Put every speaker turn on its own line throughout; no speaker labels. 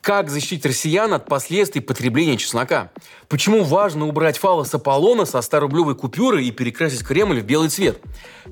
Как защитить россиян от последствий потребления чеснока? Почему важно убрать фалос Аполлона со 100-рублевой купюры и перекрасить Кремль в белый цвет?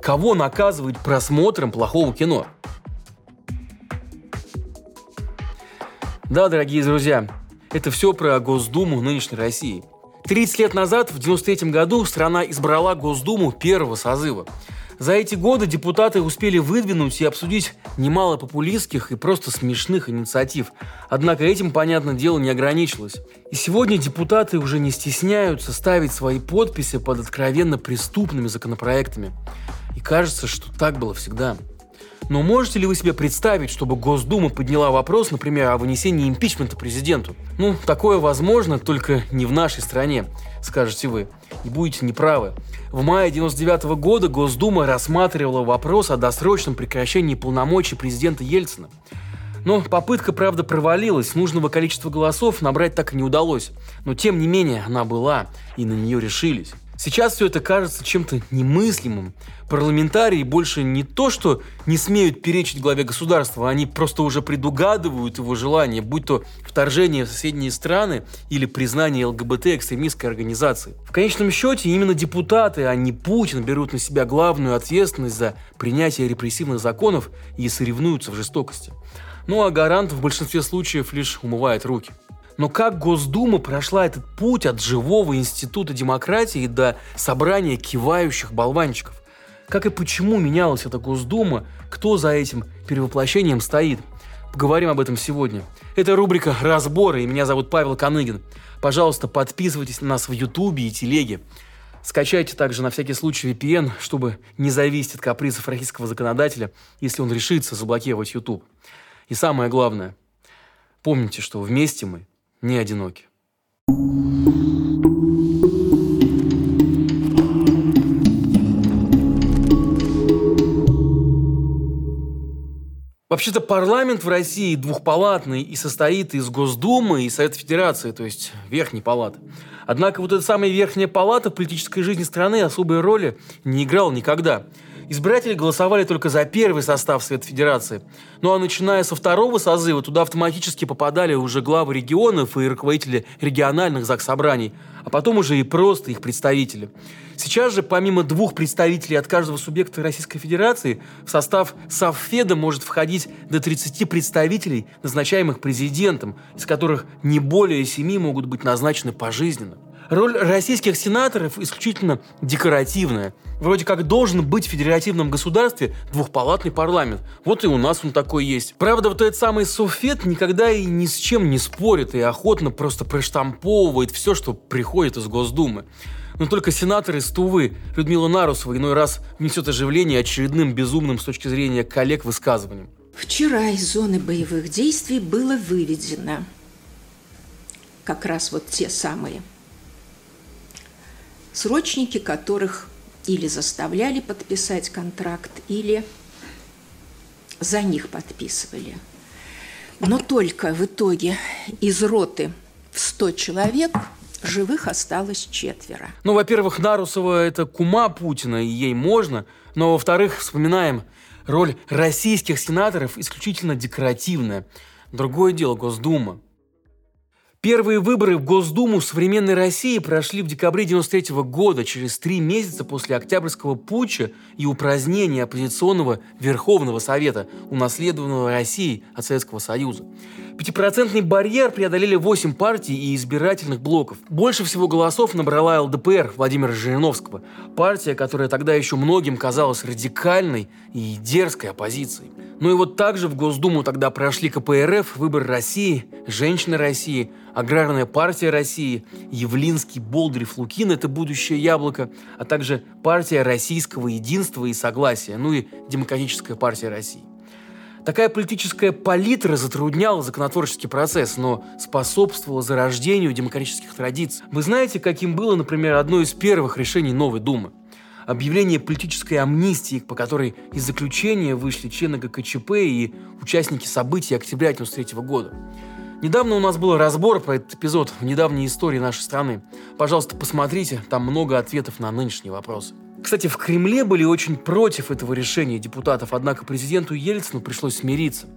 Кого наказывать просмотром плохого кино? Да, дорогие друзья, это все про Госдуму нынешней России. 30 лет назад, в 93 году, страна избрала Госдуму первого созыва – за эти годы депутаты успели выдвинуть и обсудить немало популистских и просто смешных инициатив. Однако этим, понятное дело, не ограничилось. И сегодня депутаты уже не стесняются ставить свои подписи под откровенно преступными законопроектами. И кажется, что так было всегда. Но можете ли вы себе представить, чтобы Госдума подняла вопрос, например, о вынесении импичмента президенту? Ну, такое возможно, только не в нашей стране, скажете вы. И будете неправы. В мае 99 года Госдума рассматривала вопрос о досрочном прекращении полномочий президента Ельцина. Но попытка, правда, провалилась, нужного количества голосов набрать так и не удалось. Но тем не менее она была, и на нее решились. Сейчас все это кажется чем-то немыслимым. Парламентарии больше не то, что не смеют перечить главе государства, они просто уже предугадывают его желание, будь то вторжение в соседние страны или признание ЛГБТ экстремистской организации. В конечном счете именно депутаты, а не Путин, берут на себя главную ответственность за принятие репрессивных законов и соревнуются в жестокости. Ну а гарант в большинстве случаев лишь умывает руки. Но как Госдума прошла этот путь от живого института демократии до собрания кивающих болванчиков? Как и почему менялась эта Госдума, кто за этим перевоплощением стоит? Поговорим об этом сегодня. Это рубрика «Разборы», и меня зовут Павел Коныгин. Пожалуйста, подписывайтесь на нас в Ютубе и Телеге. Скачайте также на всякий случай VPN, чтобы не зависеть от капризов российского законодателя, если он решится заблокировать YouTube. И самое главное, помните, что вместе мы не одиноки. Вообще-то парламент в России двухпалатный и состоит из Госдумы и Совета Федерации, то есть Верхней Палаты. Однако вот эта самая Верхняя Палата в политической жизни страны особой роли не играла никогда – Избиратели голосовали только за первый состав Совета Федерации. Ну а начиная со второго созыва, туда автоматически попадали уже главы регионов и руководители региональных заксобраний, а потом уже и просто их представители. Сейчас же, помимо двух представителей от каждого субъекта Российской Федерации, в состав Совфеда может входить до 30 представителей, назначаемых президентом, из которых не более семи могут быть назначены пожизненно. Роль российских сенаторов исключительно декоративная. Вроде как должен быть в федеративном государстве двухпалатный парламент. Вот и у нас он такой есть. Правда, вот этот самый Софет никогда и ни с чем не спорит и охотно просто проштамповывает все, что приходит из Госдумы. Но только сенатор из Тувы Людмила Нарусова иной раз внесет оживление очередным безумным с точки зрения коллег высказыванием.
Вчера из зоны боевых действий было выведено как раз вот те самые – срочники которых или заставляли подписать контракт, или за них подписывали. Но только в итоге из роты в 100 человек живых осталось четверо.
Ну, во-первых, Нарусова – это кума Путина, и ей можно. Но, во-вторых, вспоминаем, роль российских сенаторов исключительно декоративная. Другое дело – Госдума. Первые выборы в Госдуму современной России прошли в декабре 1993 года, через три месяца после Октябрьского путча и упразднения оппозиционного Верховного Совета, унаследованного Россией от Советского Союза. Пятипроцентный барьер преодолели 8 партий и избирательных блоков. Больше всего голосов набрала ЛДПР Владимира Жириновского, партия, которая тогда еще многим казалась радикальной и дерзкой оппозицией. Ну и вот также в Госдуму тогда прошли КПРФ, Выбор России, Женщины России, Аграрная партия России, Явлинский, Болдырев, Лукин – это будущее яблоко, а также партия Российского единства и согласия, ну и Демократическая партия России. Такая политическая палитра затрудняла законотворческий процесс, но способствовала зарождению демократических традиций. Вы знаете, каким было, например, одно из первых решений Новой Думы? Объявление политической амнистии, по которой из заключения вышли члены ГКЧП и участники событий октября 1993 года. Недавно у нас был разбор про этот эпизод в недавней истории нашей страны. Пожалуйста, посмотрите, там много ответов на нынешние вопросы. Кстати, в Кремле были очень против этого решения депутатов, однако президенту Ельцину пришлось смириться.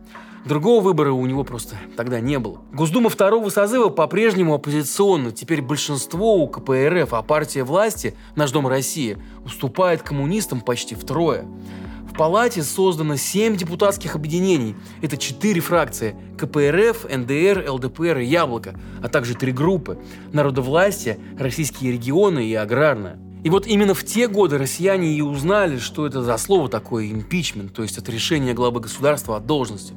Другого выбора у него просто тогда не было. Госдума второго созыва по-прежнему оппозиционна. Теперь большинство у КПРФ, а партия власти, наш Дом России, уступает коммунистам почти втрое. В палате создано семь депутатских объединений. Это четыре фракции – КПРФ, НДР, ЛДПР и Яблоко, а также три группы – Народовластие, Российские регионы и Аграрная. И вот именно в те годы россияне и узнали, что это за слово такое импичмент, то есть отрешение главы государства от должности.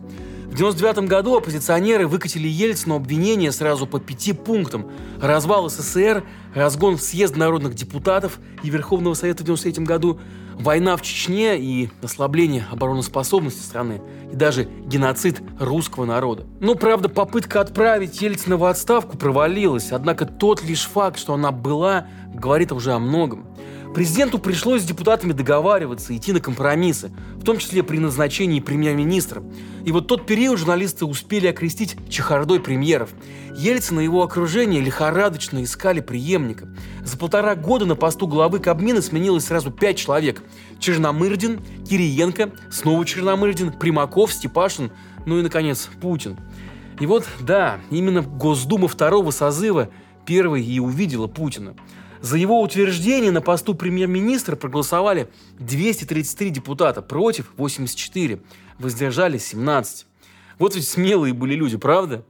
В 1999 году оппозиционеры выкатили Ельцину обвинения сразу по пяти пунктам. Развал СССР, разгон съезда народных депутатов и Верховного Совета в 1993 году, война в Чечне и ослабление обороноспособности страны, и даже геноцид русского народа. Но, правда, попытка отправить Ельцина в отставку провалилась, однако тот лишь факт, что она была, говорит уже о многом. Президенту пришлось с депутатами договариваться, идти на компромиссы, в том числе при назначении премьер-министра. И вот тот период журналисты успели окрестить чехардой премьеров. Ельцин и его окружение лихорадочно искали преемника. За полтора года на посту главы Кабмина сменилось сразу пять человек. Черномырдин, Кириенко, снова Черномырдин, Примаков, Степашин, ну и, наконец, Путин. И вот, да, именно Госдума второго созыва первой и увидела Путина. За его утверждение на посту премьер-министра проголосовали 233 депутата, против 84, воздержались 17. Вот ведь смелые были люди, правда?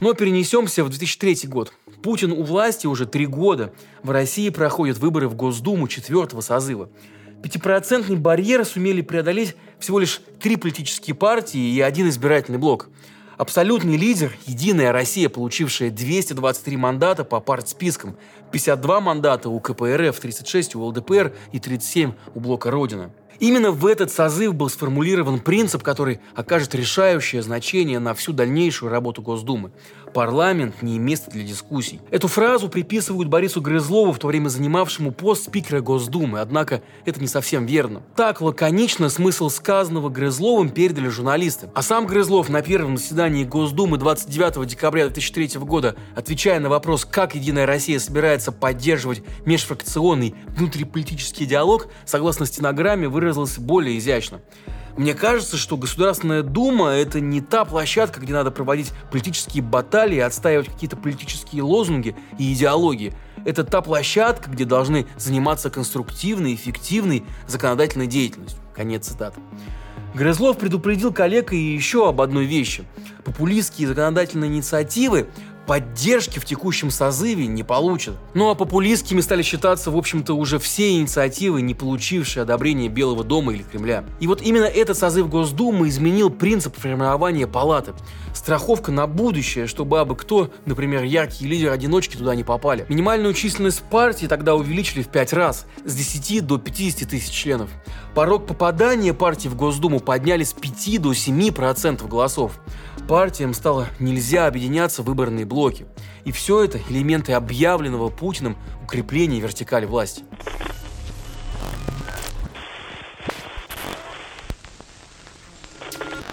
Но перенесемся в 2003 год. Путин у власти уже три года. В России проходят выборы в Госдуму четвертого созыва. Пятипроцентный барьер сумели преодолеть всего лишь три политические партии и один избирательный блок – Абсолютный лидер – Единая Россия, получившая 223 мандата по партспискам, 52 мандата у КПРФ, 36 у ЛДПР и 37 у Блока Родина. Именно в этот созыв был сформулирован принцип, который окажет решающее значение на всю дальнейшую работу Госдумы. Парламент не место для дискуссий. Эту фразу приписывают Борису Грызлову, в то время занимавшему пост спикера Госдумы, однако это не совсем верно. Так лаконично смысл сказанного Грызловым передали журналисты. А сам Грызлов на первом заседании Госдумы 29 декабря 2003 года, отвечая на вопрос, как Единая Россия собирается поддерживать межфракционный внутриполитический диалог, согласно стенограмме, выразился более изящно. Мне кажется, что Государственная Дума – это не та площадка, где надо проводить политические баталии, отстаивать какие-то политические лозунги и идеологии. Это та площадка, где должны заниматься конструктивной, эффективной законодательной деятельностью. Конец цитаты. Грызлов предупредил коллег и еще об одной вещи. Популистские законодательные инициативы поддержки в текущем созыве не получат. Ну а популистскими стали считаться, в общем-то, уже все инициативы, не получившие одобрения Белого дома или Кремля. И вот именно этот созыв Госдумы изменил принцип формирования палаты. Страховка на будущее, чтобы абы кто, например, яркие лидеры-одиночки туда не попали. Минимальную численность партии тогда увеличили в 5 раз, с 10 до 50 тысяч членов. Порог попадания партии в Госдуму подняли с 5 до 7% голосов партиям стало нельзя объединяться в выборные блоки. И все это элементы объявленного Путиным укрепления вертикали власти.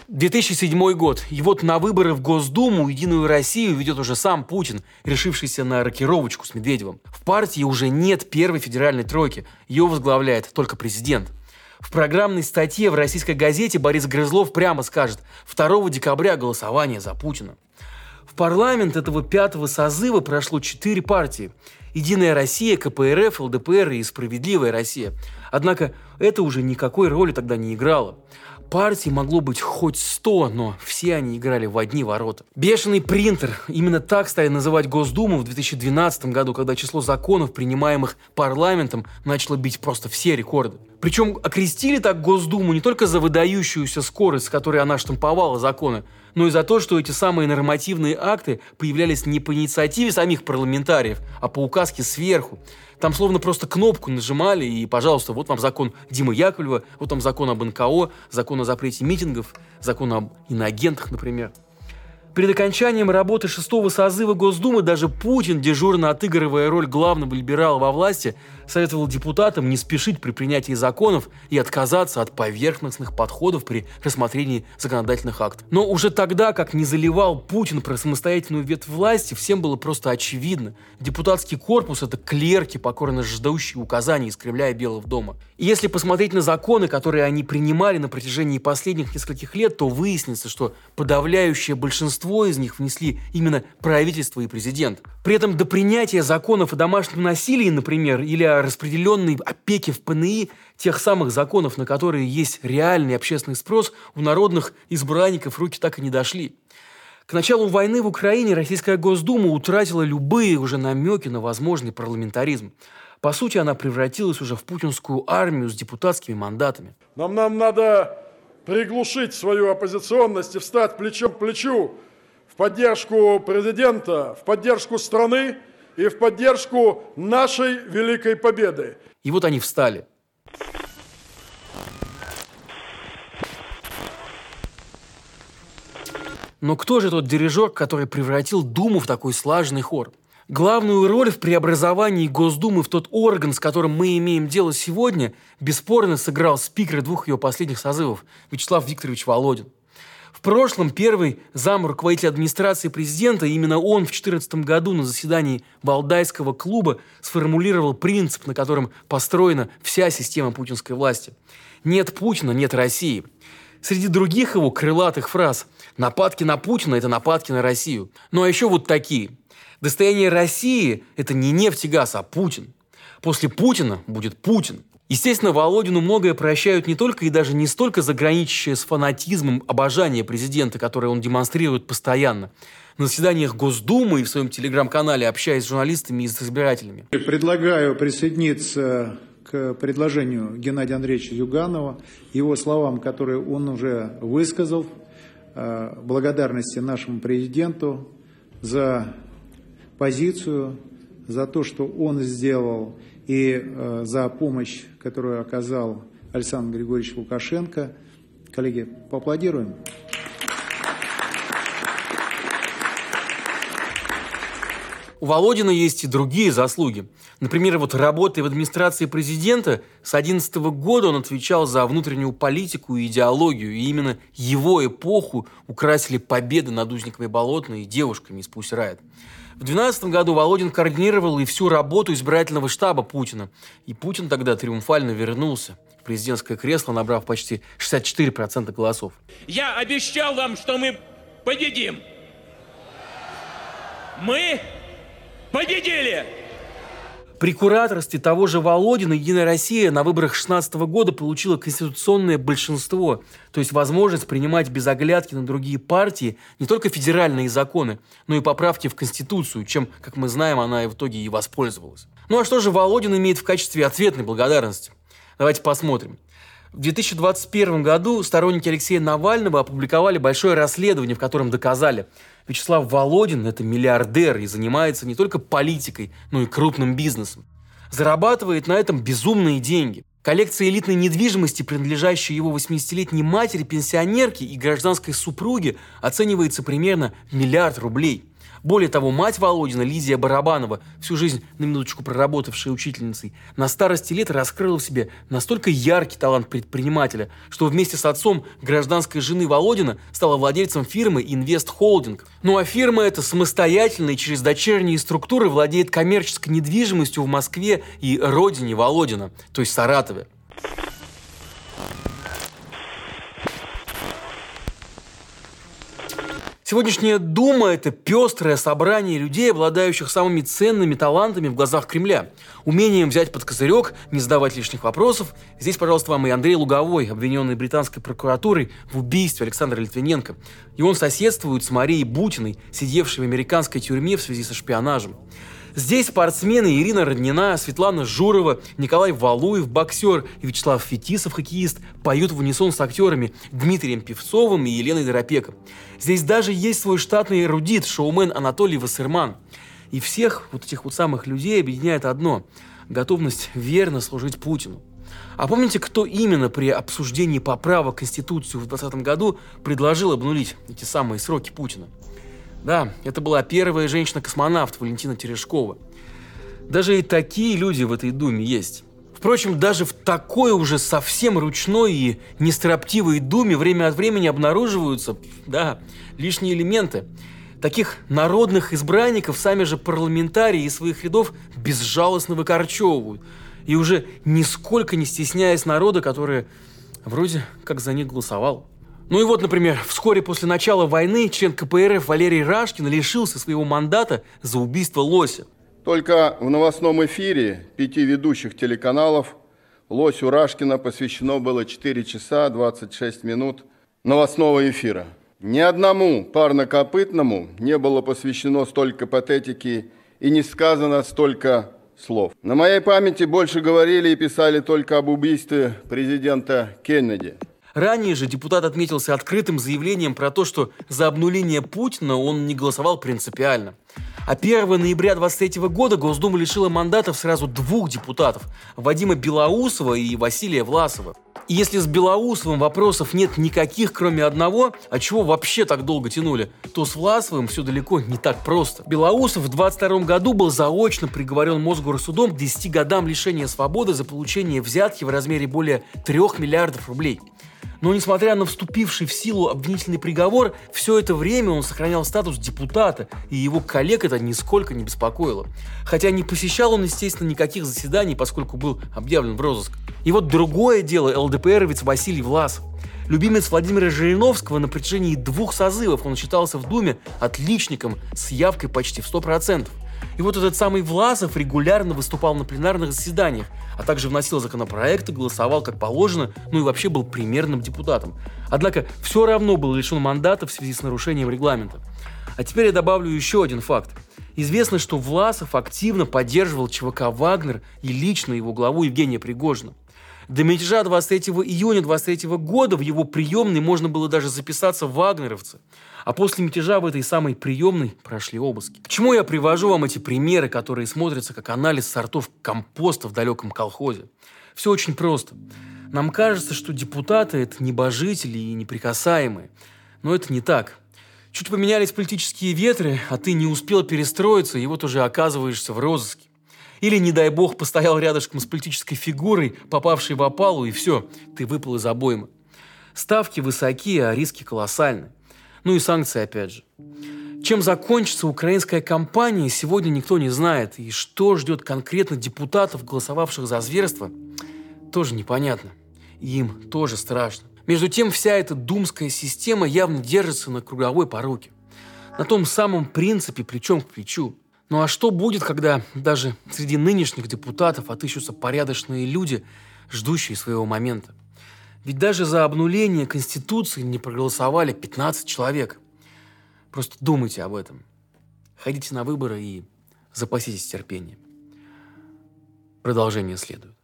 «2007 год. И вот на выборы в Госдуму Единую Россию ведет уже сам Путин, решившийся на рокировочку с Медведевым. В партии уже нет первой федеральной тройки. Ее возглавляет только президент. В программной статье в российской газете Борис Грызлов прямо скажет 2 декабря голосование за Путина. В парламент этого пятого созыва прошло четыре партии. Единая Россия, КПРФ, ЛДПР и Справедливая Россия. Однако это уже никакой роли тогда не играло. Партий могло быть хоть сто, но все они играли в одни ворота. Бешеный принтер. Именно так стали называть Госдуму в 2012 году, когда число законов, принимаемых парламентом, начало бить просто все рекорды. Причем окрестили так Госдуму не только за выдающуюся скорость, с которой она штамповала законы, но и за то, что эти самые нормативные акты появлялись не по инициативе самих парламентариев, а по указке сверху. Там словно просто кнопку нажимали, и, пожалуйста, вот вам закон Димы Яковлева, вот там закон об НКО, закон о запрете митингов, закон об иноагентах, например. Перед окончанием работы шестого созыва Госдумы даже Путин, дежурно отыгрывая роль главного либерала во власти, советовал депутатам не спешить при принятии законов и отказаться от поверхностных подходов при рассмотрении законодательных актов. Но уже тогда, как не заливал Путин про самостоятельную ветвь власти, всем было просто очевидно. Депутатский корпус – это клерки, покорно ждающие указаний из Кремля и Белого дома. И если посмотреть на законы, которые они принимали на протяжении последних нескольких лет, то выяснится, что подавляющее большинство из них внесли именно правительство и президент. При этом до принятия законов о домашнем насилии, например, или о распределенной опеке в ПНИ, тех самых законов, на которые есть реальный общественный спрос, у народных избранников руки так и не дошли. К началу войны в Украине Российская Госдума утратила любые уже намеки на возможный парламентаризм. По сути, она превратилась уже в путинскую армию с депутатскими мандатами.
Нам, нам надо приглушить свою оппозиционность и встать плечом к плечу в поддержку президента, в поддержку страны и в поддержку нашей великой победы.
И вот они встали. Но кто же тот дирижер, который превратил Думу в такой слаженный хор? Главную роль в преобразовании Госдумы в тот орган, с которым мы имеем дело сегодня, бесспорно сыграл спикер двух ее последних созывов Вячеслав Викторович Володин. В прошлом первый зам руководителя администрации президента, именно он в 2014 году на заседании Валдайского клуба сформулировал принцип, на котором построена вся система путинской власти. Нет Путина, нет России. Среди других его крылатых фраз «нападки на Путина – это нападки на Россию». Ну а еще вот такие. Достояние России – это не нефть и газ, а Путин. После Путина будет Путин. Естественно, Володину многое прощают не только и даже не столько заграничащее с фанатизмом обожание президента, которое он демонстрирует постоянно, на заседаниях Госдумы и в своем телеграм-канале, общаясь с журналистами и с избирателями.
Предлагаю присоединиться к предложению Геннадия Андреевича Юганова, его словам, которые он уже высказал, э, благодарности нашему президенту за позицию, за то, что он сделал, и э, за помощь, которую оказал Александр Григорьевич Лукашенко. Коллеги, поаплодируем.
У Володина есть и другие заслуги. Например, вот работая в администрации президента, с 2011 года он отвечал за внутреннюю политику и идеологию, и именно его эпоху украсили победы над Узниковой Болотной и девушками из Пусть Райт. В 2012 году Володин координировал и всю работу избирательного штаба Путина. И Путин тогда триумфально вернулся в президентское кресло, набрав почти 64% голосов.
Я обещал вам, что мы победим. Мы победили!
При кураторстве того же Володина Единая Россия на выборах 2016 года получила конституционное большинство, то есть возможность принимать без оглядки на другие партии не только федеральные законы, но и поправки в Конституцию, чем, как мы знаем, она в итоге и воспользовалась. Ну а что же Володин имеет в качестве ответной благодарности? Давайте посмотрим. В 2021 году сторонники Алексея Навального опубликовали большое расследование, в котором доказали, Вячеслав Володин – это миллиардер и занимается не только политикой, но и крупным бизнесом. Зарабатывает на этом безумные деньги. Коллекция элитной недвижимости, принадлежащей его 80-летней матери, пенсионерке и гражданской супруге, оценивается примерно в миллиард рублей – более того, мать Володина, Лидия Барабанова, всю жизнь на минуточку проработавшая учительницей, на старости лет раскрыла в себе настолько яркий талант предпринимателя, что вместе с отцом гражданской жены Володина стала владельцем фирмы «Инвест Холдинг». Ну а фирма эта самостоятельно и через дочерние структуры владеет коммерческой недвижимостью в Москве и родине Володина, то есть Саратове. Сегодняшняя Дума – это пестрое собрание людей, обладающих самыми ценными талантами в глазах Кремля. Умением взять под козырек, не задавать лишних вопросов. Здесь, пожалуйста, вам и Андрей Луговой, обвиненный британской прокуратурой в убийстве Александра Литвиненко. И он соседствует с Марией Бутиной, сидевшей в американской тюрьме в связи со шпионажем. Здесь спортсмены Ирина Роднина, Светлана Журова, Николай Валуев, боксер и Вячеслав Фетисов, хоккеист, поют в унисон с актерами Дмитрием Певцовым и Еленой Доропеком. Здесь даже есть свой штатный эрудит, шоумен Анатолий Вассерман. И всех вот этих вот самых людей объединяет одно – готовность верно служить Путину. А помните, кто именно при обсуждении поправок Конституцию в 2020 году предложил обнулить эти самые сроки Путина? Да, это была первая женщина-космонавт Валентина Терешкова. Даже и такие люди в этой думе есть. Впрочем, даже в такой уже совсем ручной и нестроптивой думе время от времени обнаруживаются, да, лишние элементы. Таких народных избранников сами же парламентарии из своих рядов безжалостно выкорчевывают. И уже нисколько не стесняясь народа, который вроде как за них голосовал. Ну и вот, например, вскоре после начала войны член КПРФ Валерий Рашкин лишился своего мандата за убийство Лося.
Только в новостном эфире пяти ведущих телеканалов Лосю Рашкина посвящено было 4 часа 26 минут новостного эфира. Ни одному парнокопытному не было посвящено столько патетики и не сказано столько слов. На моей памяти больше говорили и писали только об убийстве президента Кеннеди.
Ранее же депутат отметился открытым заявлением про то, что за обнуление Путина он не голосовал принципиально. А 1 ноября 23 года Госдума лишила мандатов сразу двух депутатов – Вадима Белоусова и Василия Власова. И если с Белоусовым вопросов нет никаких, кроме одного, а чего вообще так долго тянули, то с Власовым все далеко не так просто. Белоусов в 22 году был заочно приговорен Мосгорсудом к 10 годам лишения свободы за получение взятки в размере более 3 миллиардов рублей – но несмотря на вступивший в силу обвинительный приговор, все это время он сохранял статус депутата, и его коллег это нисколько не беспокоило. Хотя не посещал он, естественно, никаких заседаний, поскольку был объявлен в розыск. И вот другое дело ЛДПРовец Василий Власов. Любимец Владимира Жириновского на протяжении двух созывов он считался в Думе отличником с явкой почти в 100%. И вот этот самый Власов регулярно выступал на пленарных заседаниях, а также вносил законопроекты, голосовал как положено, ну и вообще был примерным депутатом. Однако все равно был лишен мандата в связи с нарушением регламента. А теперь я добавлю еще один факт. Известно, что Власов активно поддерживал ЧВК «Вагнер» и лично его главу Евгения Пригожина. До мятежа 23 июня 23 года в его приемной можно было даже записаться в вагнеровцы. А после мятежа в этой самой приемной прошли обыски. К чему я привожу вам эти примеры, которые смотрятся как анализ сортов компоста в далеком колхозе? Все очень просто. Нам кажется, что депутаты – это небожители и неприкасаемые. Но это не так. Чуть поменялись политические ветры, а ты не успел перестроиться, и вот уже оказываешься в розыске. Или, не дай бог, постоял рядышком с политической фигурой, попавшей в опалу, и все, ты выпал из обоймы. Ставки высоки, а риски колоссальны. Ну и санкции опять же. Чем закончится украинская кампания, сегодня никто не знает. И что ждет конкретно депутатов, голосовавших за зверство, тоже непонятно. Им тоже страшно. Между тем, вся эта думская система явно держится на круговой поруке. На том самом принципе плечом к плечу. Ну а что будет, когда даже среди нынешних депутатов отыщутся порядочные люди, ждущие своего момента? Ведь даже за обнуление Конституции не проголосовали 15 человек. Просто думайте об этом. Ходите на выборы и запаситесь терпением. Продолжение следует.